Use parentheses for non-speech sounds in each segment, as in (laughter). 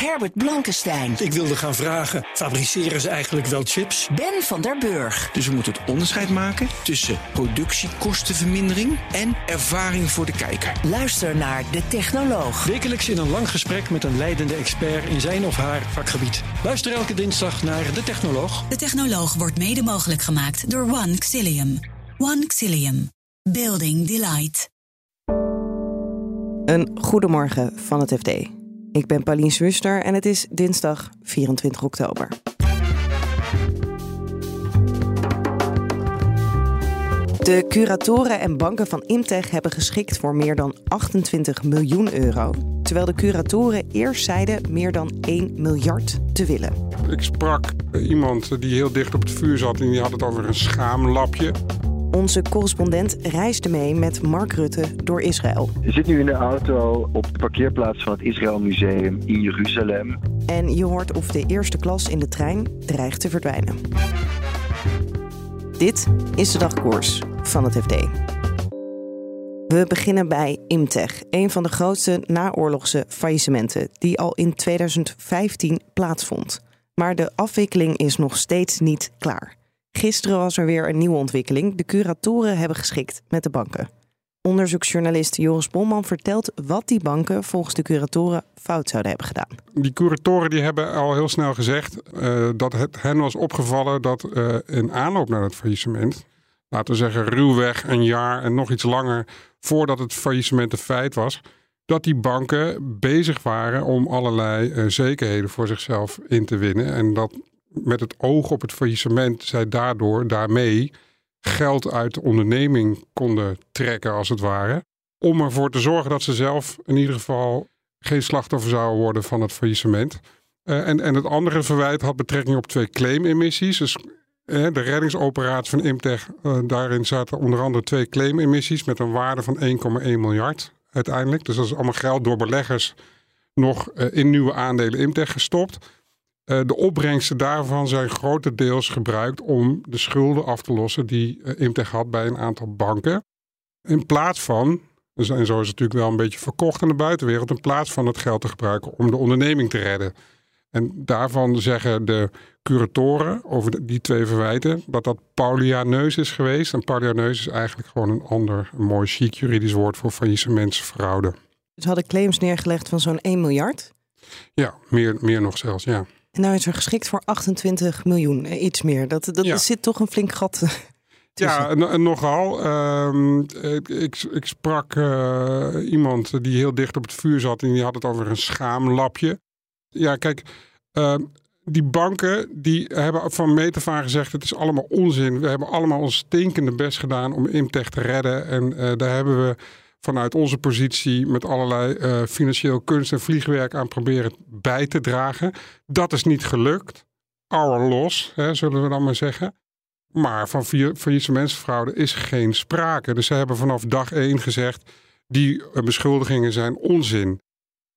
Herbert Blankenstein. Ik wilde gaan vragen, fabriceren ze eigenlijk wel chips? Ben van der Burg. Dus we moeten het onderscheid maken tussen productiekostenvermindering en ervaring voor de kijker. Luister naar De Technoloog. Wekelijks in een lang gesprek met een leidende expert in zijn of haar vakgebied. Luister elke dinsdag naar De Technoloog. De Technoloog wordt mede mogelijk gemaakt door One Xilium. One Xilium. Building Delight. Een goedemorgen van het FD. Ik ben Pauline Swuster en het is dinsdag 24 oktober. De curatoren en banken van Imtech hebben geschikt voor meer dan 28 miljoen euro. Terwijl de curatoren eerst zeiden meer dan 1 miljard te willen. Ik sprak iemand die heel dicht op het vuur zat en die had het over een schaamlapje. Onze correspondent reisde mee met Mark Rutte door Israël. Je zit nu in de auto op de parkeerplaats van het Israël Museum in Jeruzalem. En je hoort of de eerste klas in de trein dreigt te verdwijnen. Dit is de dagkoers van het FD. We beginnen bij Imtech, een van de grootste naoorlogse faillissementen die al in 2015 plaatsvond. Maar de afwikkeling is nog steeds niet klaar. Gisteren was er weer een nieuwe ontwikkeling. De curatoren hebben geschikt met de banken. Onderzoeksjournalist Joris Bolman vertelt wat die banken volgens de curatoren fout zouden hebben gedaan. Die curatoren die hebben al heel snel gezegd uh, dat het hen was opgevallen dat uh, in aanloop naar het faillissement, laten we zeggen ruwweg een jaar en nog iets langer voordat het faillissement een feit was, dat die banken bezig waren om allerlei uh, zekerheden voor zichzelf in te winnen. En dat met het oog op het faillissement zij daardoor, daarmee, geld uit de onderneming konden trekken, als het ware. Om ervoor te zorgen dat ze zelf in ieder geval geen slachtoffer zouden worden van het faillissement. Uh, en, en het andere verwijt had betrekking op twee claimemissies. Dus uh, de reddingsoperatie van Imtech, uh, daarin zaten onder andere twee claimemissies met een waarde van 1,1 miljard uiteindelijk. Dus dat is allemaal geld door beleggers nog in nieuwe aandelen Imtech gestopt. Uh, de opbrengsten daarvan zijn grotendeels gebruikt om de schulden af te lossen die uh, Imtech had bij een aantal banken. In plaats van, en zo is het natuurlijk wel een beetje verkocht aan de buitenwereld, in plaats van het geld te gebruiken om de onderneming te redden. En daarvan zeggen de curatoren over die twee verwijten dat dat paulianeus is geweest. En paulianeus is eigenlijk gewoon een ander, een mooi chic juridisch woord voor faillissementsfraude. Ze hadden claims neergelegd van zo'n 1 miljard? Ja, meer, meer nog zelfs, ja. En nou is er geschikt voor 28 miljoen, eh, iets meer. Dat, dat ja. zit toch een flink gat. (laughs) Ja, en, en nogal. Um, ik, ik, sprak uh, iemand die heel dicht op het vuur zat en die had het over een schaamlapje. Ja, kijk, uh, die banken die hebben van meet af aan gezegd: het is allemaal onzin. We hebben allemaal ons stinkende best gedaan om Imtech te redden. En daar hebben we vanuit onze positie met allerlei uh, financieel kunst en vliegwerk aan proberen bij te dragen. Dat is niet gelukt. Our loss, hè, zullen we dan maar zeggen. Maar van faillissementsfraude is geen sprake. Dus ze hebben vanaf dag één gezegd, die beschuldigingen zijn onzin.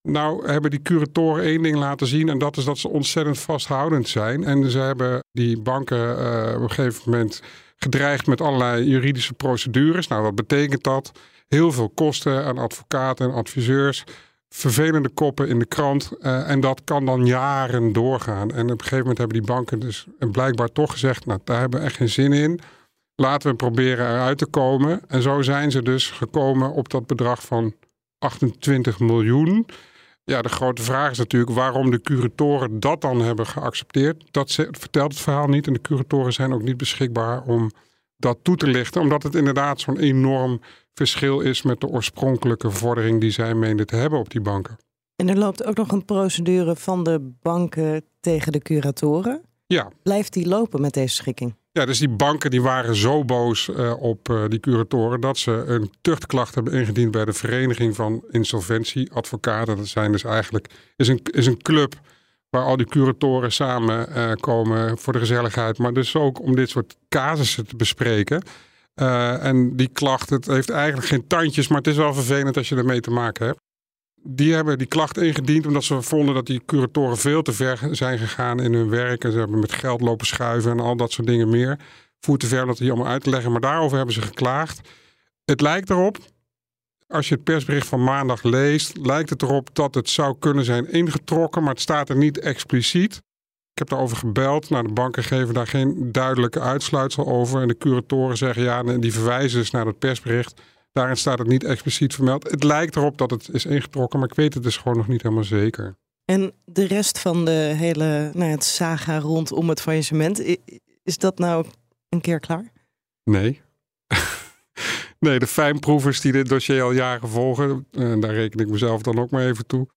Nou hebben die curatoren één ding laten zien en dat is dat ze ontzettend vasthoudend zijn. En ze hebben die banken uh, op een gegeven moment gedreigd met allerlei juridische procedures. Nou, wat betekent dat? Heel veel kosten aan advocaten en adviseurs. Vervelende koppen in de krant. Uh, en dat kan dan jaren doorgaan. En op een gegeven moment hebben die banken dus blijkbaar toch gezegd: Nou, daar hebben we echt geen zin in. Laten we proberen eruit te komen. En zo zijn ze dus gekomen op dat bedrag van 28 miljoen. Ja, de grote vraag is natuurlijk waarom de curatoren dat dan hebben geaccepteerd. Dat vertelt het verhaal niet. En de curatoren zijn ook niet beschikbaar om dat toe te lichten, omdat het inderdaad zo'n enorm verschil is met de oorspronkelijke vordering die zij meenden te hebben op die banken. En er loopt ook nog een procedure van de banken tegen de curatoren. Ja. Blijft die lopen met deze schikking? Ja, dus die banken die waren zo boos uh, op uh, die curatoren dat ze een tuchtklacht hebben ingediend bij de Vereniging van Insolventieadvocaten. Dat zijn dus eigenlijk is een, is een club waar al die curatoren samenkomen uh, voor de gezelligheid, maar dus ook om dit soort casussen te bespreken. Uh, en die klacht, het heeft eigenlijk geen tandjes, maar het is wel vervelend als je ermee te maken hebt. Die hebben die klacht ingediend omdat ze vonden dat die curatoren veel te ver zijn gegaan in hun werk. En ze hebben met geld lopen schuiven en al dat soort dingen meer. Voert te ver om dat hier allemaal uit te leggen. Maar daarover hebben ze geklaagd. Het lijkt erop, als je het persbericht van maandag leest, lijkt het erop dat het zou kunnen zijn ingetrokken, maar het staat er niet expliciet. Ik heb daarover gebeld. Nou, de banken geven daar geen duidelijke uitsluitsel over. En de curatoren zeggen ja, die verwijzen dus naar het persbericht. Daarin staat het niet expliciet vermeld. Het lijkt erop dat het is ingetrokken, maar ik weet het dus gewoon nog niet helemaal zeker. En de rest van de hele nou, het saga rondom het faillissement, is dat nou een keer klaar? Nee. (laughs) nee, de fijnproevers die dit dossier al jaren volgen, en daar reken ik mezelf dan ook maar even toe,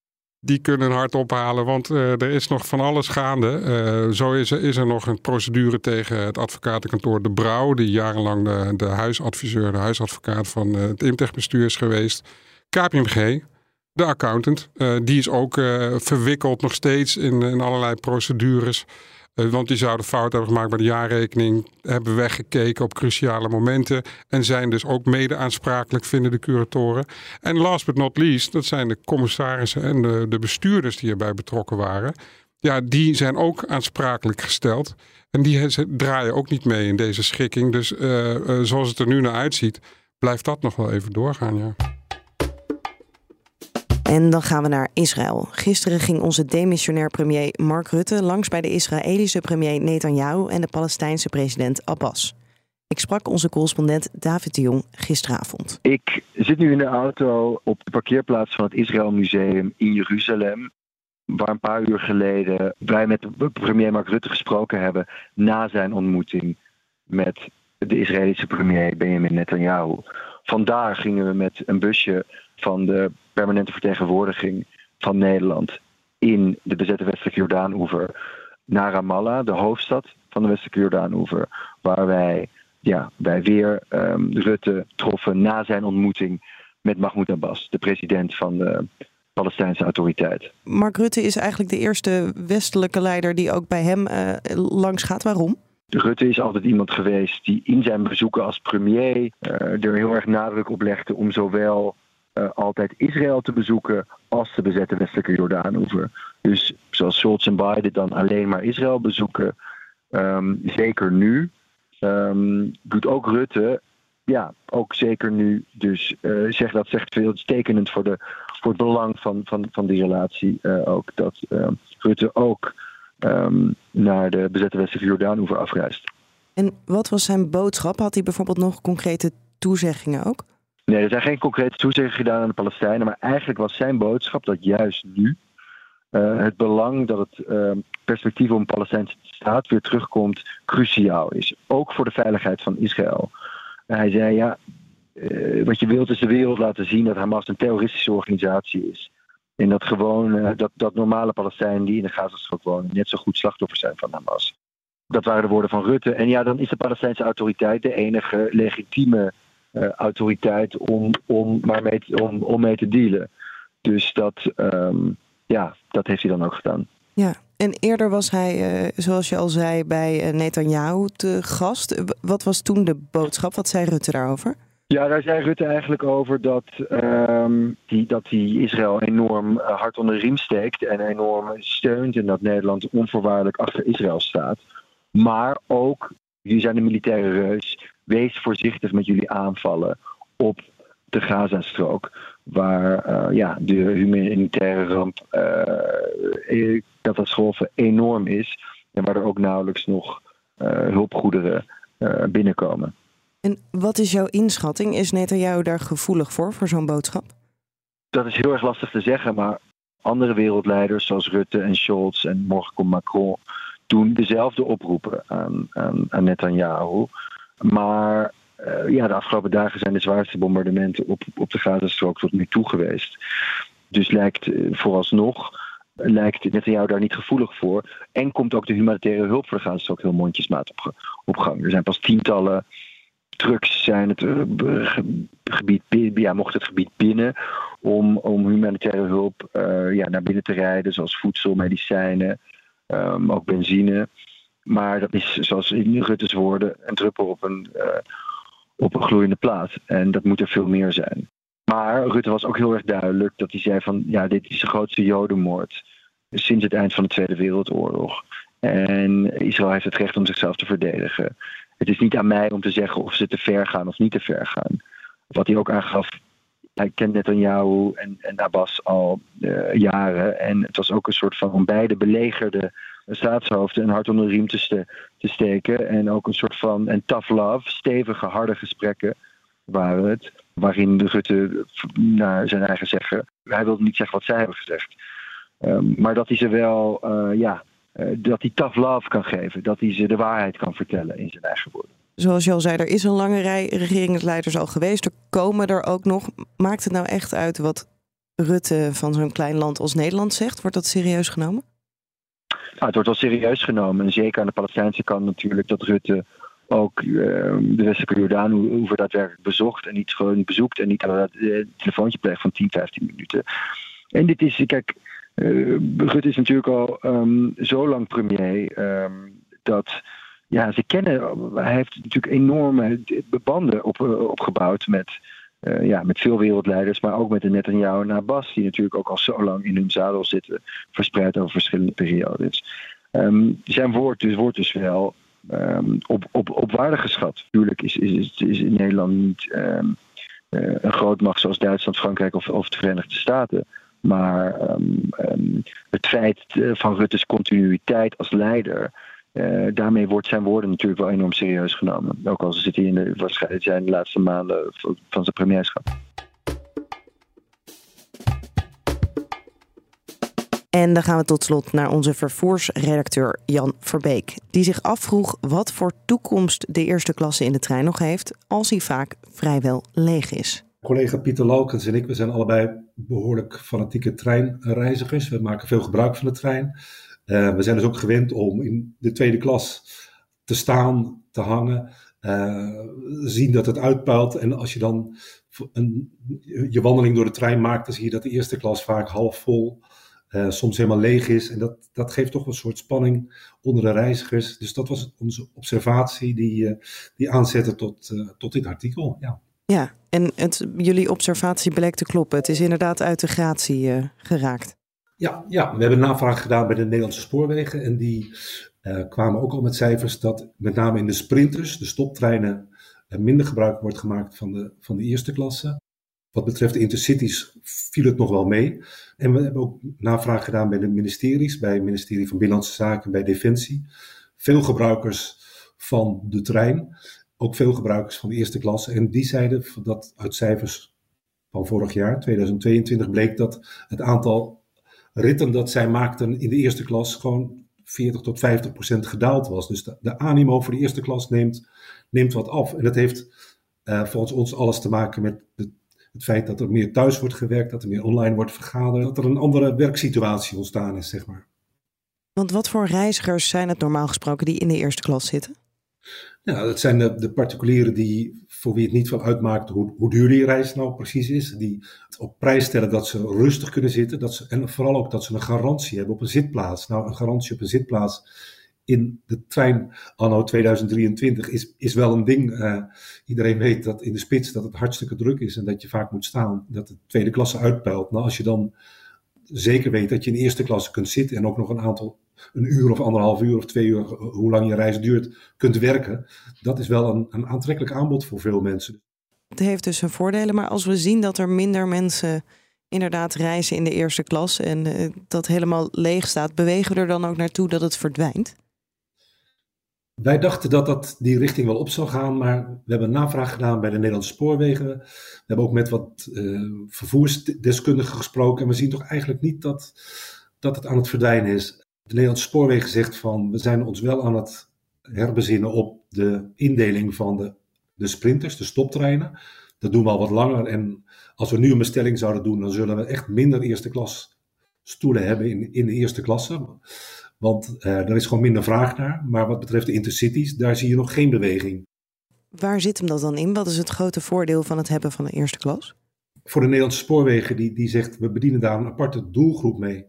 die kunnen hard ophalen, want uh, er is nog van alles gaande. Uh, zo is er, is er nog een procedure tegen het advocatenkantoor De Brouw, die jarenlang de, de huisadviseur, de huisadvocaat van uh, het Imtech-bestuur is geweest. KPMG, de accountant, die is ook verwikkeld nog steeds in allerlei procedures. Eh, want die zouden fout hebben gemaakt bij de jaarrekening, hebben weggekeken op cruciale momenten en zijn dus ook mede aansprakelijk, vinden de curatoren. En last but not least, dat zijn de commissarissen en de, de bestuurders die erbij betrokken waren. Ja, die zijn ook aansprakelijk gesteld. En die draaien ook niet mee in deze schikking. Dus uh, uh, zoals het er nu naar uitziet, blijft dat nog wel even doorgaan, ja. En dan gaan we naar Israël. Gisteren ging onze demissionair premier Mark Rutte langs bij de Israëlische premier Netanyahu en de Palestijnse president Abbas. Ik sprak onze correspondent David de Jong gisteravond. Ik zit nu in de auto op de parkeerplaats van het Israël Museum in Jeruzalem. Waar een paar uur geleden wij met premier Mark Rutte gesproken hebben na zijn ontmoeting met de Israëlische premier Benjamin Netanyahu. Vandaar gingen we met een busje van de permanente vertegenwoordiging van Nederland in de bezette westelijke Jordaan-oever naar Ramallah, de hoofdstad van de westelijke Jordaan-oever, waar wij, ja, wij weer um, Rutte troffen na zijn ontmoeting met Mahmoud Abbas, de president van de Palestijnse autoriteit. Mark Rutte is eigenlijk de eerste westelijke leider die ook bij hem uh, langs gaat. Waarom? Rutte is altijd iemand geweest die in zijn bezoeken als premier uh, er heel erg nadruk op legde om zowel uh, altijd Israël te bezoeken als de bezette westelijke Jordaan-oever. Dus zoals Scholz en Biden dan alleen maar Israël bezoeken, um, zeker nu, um, doet ook Rutte, ja, ook zeker nu. Dus uh, zeg, dat zegt veel tekenend voor, de, voor het belang van, van, van die relatie uh, ook, dat uh, Rutte ook naar de bezette westelijke Jordaan-oever afreist. En wat was zijn boodschap? Had hij bijvoorbeeld nog concrete toezeggingen ook? Nee, er zijn geen concrete toezeggingen gedaan aan de Palestijnen. Maar eigenlijk was zijn boodschap dat juist nu uh, het belang dat het uh, perspectief op een Palestijnse staat weer terugkomt, cruciaal is. Ook voor de veiligheid van Israël. Hij zei: Ja, eh, wat je wilt is de wereld laten zien dat Hamas een terroristische organisatie is. En dat gewoon dat, dat normale Palestijnen die in de Gazastrook wonen net zo goed slachtoffer zijn van Hamas. Dat waren de woorden van Rutte. En ja, dan is de Palestijnse autoriteit de enige legitieme autoriteit om, om, maar mee, om, om mee te dealen. Dus dat, um, ja, dat heeft hij dan ook gedaan. Ja, en eerder was hij, uh, zoals je al zei, bij uh, Netanyahu te gast. Wat was toen de boodschap? Wat zei Rutte daarover? Ja, daar zei Rutte eigenlijk over dat um, die, dat die Israël enorm hard onder de riem steekt en enorm steunt en dat Nederland onvoorwaardelijk achter Israël staat. Maar ook, jullie zijn de militaire reus, wees voorzichtig met jullie aanvallen op de Gazastrook. Waar uh, ja, de humanitaire ramp, uh, catastrofe enorm is. En waar er ook nauwelijks nog uh, hulpgoederen binnenkomen. En wat is jouw inschatting? Is Netanyahu daar gevoelig voor, voor zo'n boodschap? Dat is heel erg lastig te zeggen, maar andere wereldleiders zoals Rutte en Scholz en morgen komt Macron doen dezelfde oproepen aan, aan, aan Netanyahu. Maar uh, ja, de afgelopen dagen zijn de zwaarste bombardementen op, op de Gazastrook tot nu toe geweest. Dus lijkt uh, vooralsnog lijkt Netanyahu daar niet gevoelig voor. En komt ook de humanitaire hulp voor de Gazastrook heel mondjesmaat op, op gang. Er zijn pas tientallen trucks zijn het uh, gebied, ja, mocht het gebied binnen om, om humanitaire hulp ja, naar binnen te rijden, zoals voedsel, medicijnen, um, ook benzine. Maar dat is, zoals in Rutte's woorden, een druppel op een, uh, op een gloeiende plaat. En dat moet er veel meer zijn. Maar Rutte was ook heel erg duidelijk dat hij zei van... ja, dit is de grootste jodenmoord sinds het eind van de Tweede Wereldoorlog. En Israël heeft het recht om zichzelf te verdedigen. Het is niet aan mij om te zeggen of ze te ver gaan of niet te ver gaan. Wat hij ook aangaf Hij kent Netanyahu en, en Abbas al uh, jaren. En het was ook een soort van beide belegerde staatshoofden een hart onder de riem te, te, steken. En ook een soort van en tough love, stevige, harde gesprekken waren het. Waarin Rutte naar zijn eigen zeggen, hij wilde niet zeggen wat zij hebben gezegd. Um, maar dat hij ze wel, uh, ja, uh, dat hij tough love kan geven. Dat hij ze de waarheid kan vertellen in zijn eigen woorden. Zoals je al zei, er is een lange rij regeringsleiders al geweest. Er komen er ook nog. Maakt het nou echt uit wat Rutte van zo'n klein land als Nederland zegt? Wordt dat serieus genomen? Nou, het wordt wel serieus genomen. En zeker aan de Palestijnse kant natuurlijk dat Rutte ook uh, de westelijke Jordaan hoeven daadwerkelijk bezocht en niet gewoon bezoekt en niet aan het telefoontje pleegt van 10, 15 minuten. En dit is, kijk, uh, Rutte is natuurlijk al um, zo lang premier um, dat ja, ze kennen, hij heeft natuurlijk enorme banden op, opgebouwd met, ja, met veel wereldleiders, maar ook met de Netanyahu en Abbas, die natuurlijk ook al zo lang in hun zadel zitten, verspreid over verschillende periodes. Um, zijn woord dus, wordt dus wel um, op, op, op waarde geschat. Natuurlijk is, is, is in Nederland niet um, uh, een grootmacht zoals Duitsland, Frankrijk of, of de Verenigde Staten. Maar het feit van Rutte's continuïteit als leider, uh, daarmee wordt zijn woorden natuurlijk wel enorm serieus genomen. Ook al zit hij in de, waarschijnlijk zijn de laatste maanden van zijn premierschap. En dan gaan we tot slot naar onze vervoersredacteur Jan Verbeek. Die zich afvroeg wat voor toekomst de eerste klasse in de trein nog heeft als hij vaak vrijwel leeg is. Collega Pieter Lalkens en ik, we zijn allebei behoorlijk fanatieke treinreizigers. We maken veel gebruik van de trein. Uh, we zijn dus ook gewend om in de tweede klas te staan, te hangen. Uh, zien dat het uitpuilt. En als je dan een, je wandeling door de trein maakt, dan zie je dat de eerste klas vaak half vol uh, soms helemaal leeg is. En dat, dat geeft toch een soort spanning onder de reizigers. Dus dat was onze observatie die, die aanzette tot, tot dit artikel. Ja, ja en het, jullie observatie bleek te kloppen. Het is inderdaad uit de gratie geraakt. Ja, ja, we hebben navraag gedaan bij de Nederlandse spoorwegen. En die kwamen ook al met cijfers dat met name in de sprinters, de stoptreinen, minder gebruik wordt gemaakt van de, van de eerste klasse. Wat betreft de intercities viel het nog wel mee. En we hebben ook navraag gedaan bij de ministeries, bij het ministerie van Binnenlandse Zaken, bij Defensie. Veel gebruikers van de trein, ook veel gebruikers van de eerste klasse. En die zeiden dat uit cijfers van vorig jaar, 2022, bleek dat het aantal ritten dat zij maakten in de eerste klas gewoon 40 tot 50 procent gedaald was. Dus de, animo voor de eerste klas neemt, neemt wat af. En dat heeft uh, volgens ons alles te maken met het feit dat er meer thuis wordt gewerkt, dat er meer online wordt vergaderd, dat er een andere werksituatie ontstaan is, zeg maar. Want wat voor reizigers zijn het normaal gesproken die in de eerste klas zitten? Ja, dat zijn de, de particulieren die, voor wie het niet van uitmaakt hoe, hoe duur die reis nou precies is. Die op prijs stellen dat ze rustig kunnen zitten. Dat ze, en vooral ook dat ze een garantie hebben op een zitplaats. Nou, een garantie op een zitplaats in de trein anno 2023 is, is wel een ding. Uh, iedereen weet dat in de spits dat het hartstikke druk is en dat je vaak moet staan. Dat de tweede klasse uitpeilt. Nou, als je dan zeker weet dat je in de eerste klasse kunt zitten en ook nog een aantal, een uur of anderhalf uur of twee uur, hoe lang je reis duurt, kunt werken. Dat is wel een, een aantrekkelijk aanbod voor veel mensen. Het heeft dus zijn voordelen, maar als we zien dat er minder mensen inderdaad reizen in de eerste klas en uh, dat helemaal leeg staat, bewegen we er dan ook naartoe dat het verdwijnt? Wij dachten dat dat die richting wel op zou gaan, maar we hebben navraag gedaan bij de Nederlandse spoorwegen. We hebben ook met wat uh, vervoersdeskundigen gesproken en we zien toch eigenlijk niet dat, dat het aan het verdwijnen is. De Nederlandse spoorwegen zegt van we zijn ons wel aan het herbezinnen op de indeling van de, de sprinters, de stoptreinen. Dat doen we al wat langer en als we nu een bestelling zouden doen, dan zullen we echt minder eerste klas stoelen hebben in, in de eerste klasse. Want uh, er is gewoon minder vraag naar. Maar wat betreft de intercities, daar zie je nog geen beweging. Waar zit hem dat dan in? Wat is het grote voordeel van het hebben van een eerste klas? Voor de Nederlandse spoorwegen, die, die zegt we bedienen daar een aparte doelgroep mee.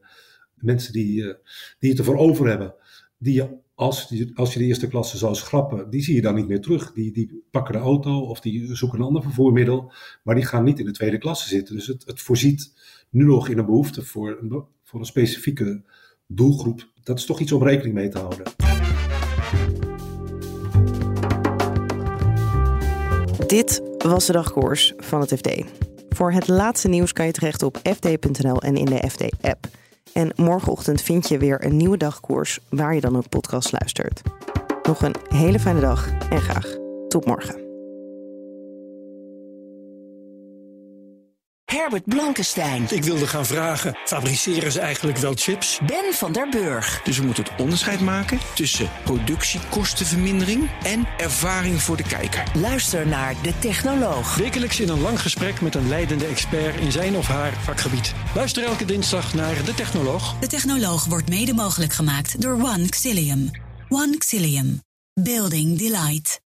Mensen die, uh, die het ervoor over hebben. Die je, als, als je de eerste klasse zou schrappen, die zie je dan niet meer terug. Die, die pakken de auto of die zoeken een ander vervoermiddel. Maar die gaan niet in de tweede klasse zitten. Dus het, het voorziet nu nog in een behoefte voor een, voor een specifieke doelgroep dat is toch iets om rekening mee te houden. Dit was de dagkoers van het FD. Voor het laatste nieuws kan je terecht op fd.nl en in de FD-app. En morgenochtend vind je weer een nieuwe dagkoers waar je dan een podcast luistert. Nog een hele fijne dag en graag tot morgen. Herbert Blankenstein. Ik wilde gaan vragen, fabriceren ze eigenlijk wel chips? Ben van der Burg. Dus we moeten het onderscheid maken tussen productiekostenvermindering en ervaring voor de kijker. Luister naar De Technoloog. Wekelijks in een lang gesprek met een leidende expert in zijn of haar vakgebied. Luister elke dinsdag naar De Technoloog. De Technoloog wordt mede mogelijk gemaakt door One Xilium. One Xilium. Building Delight.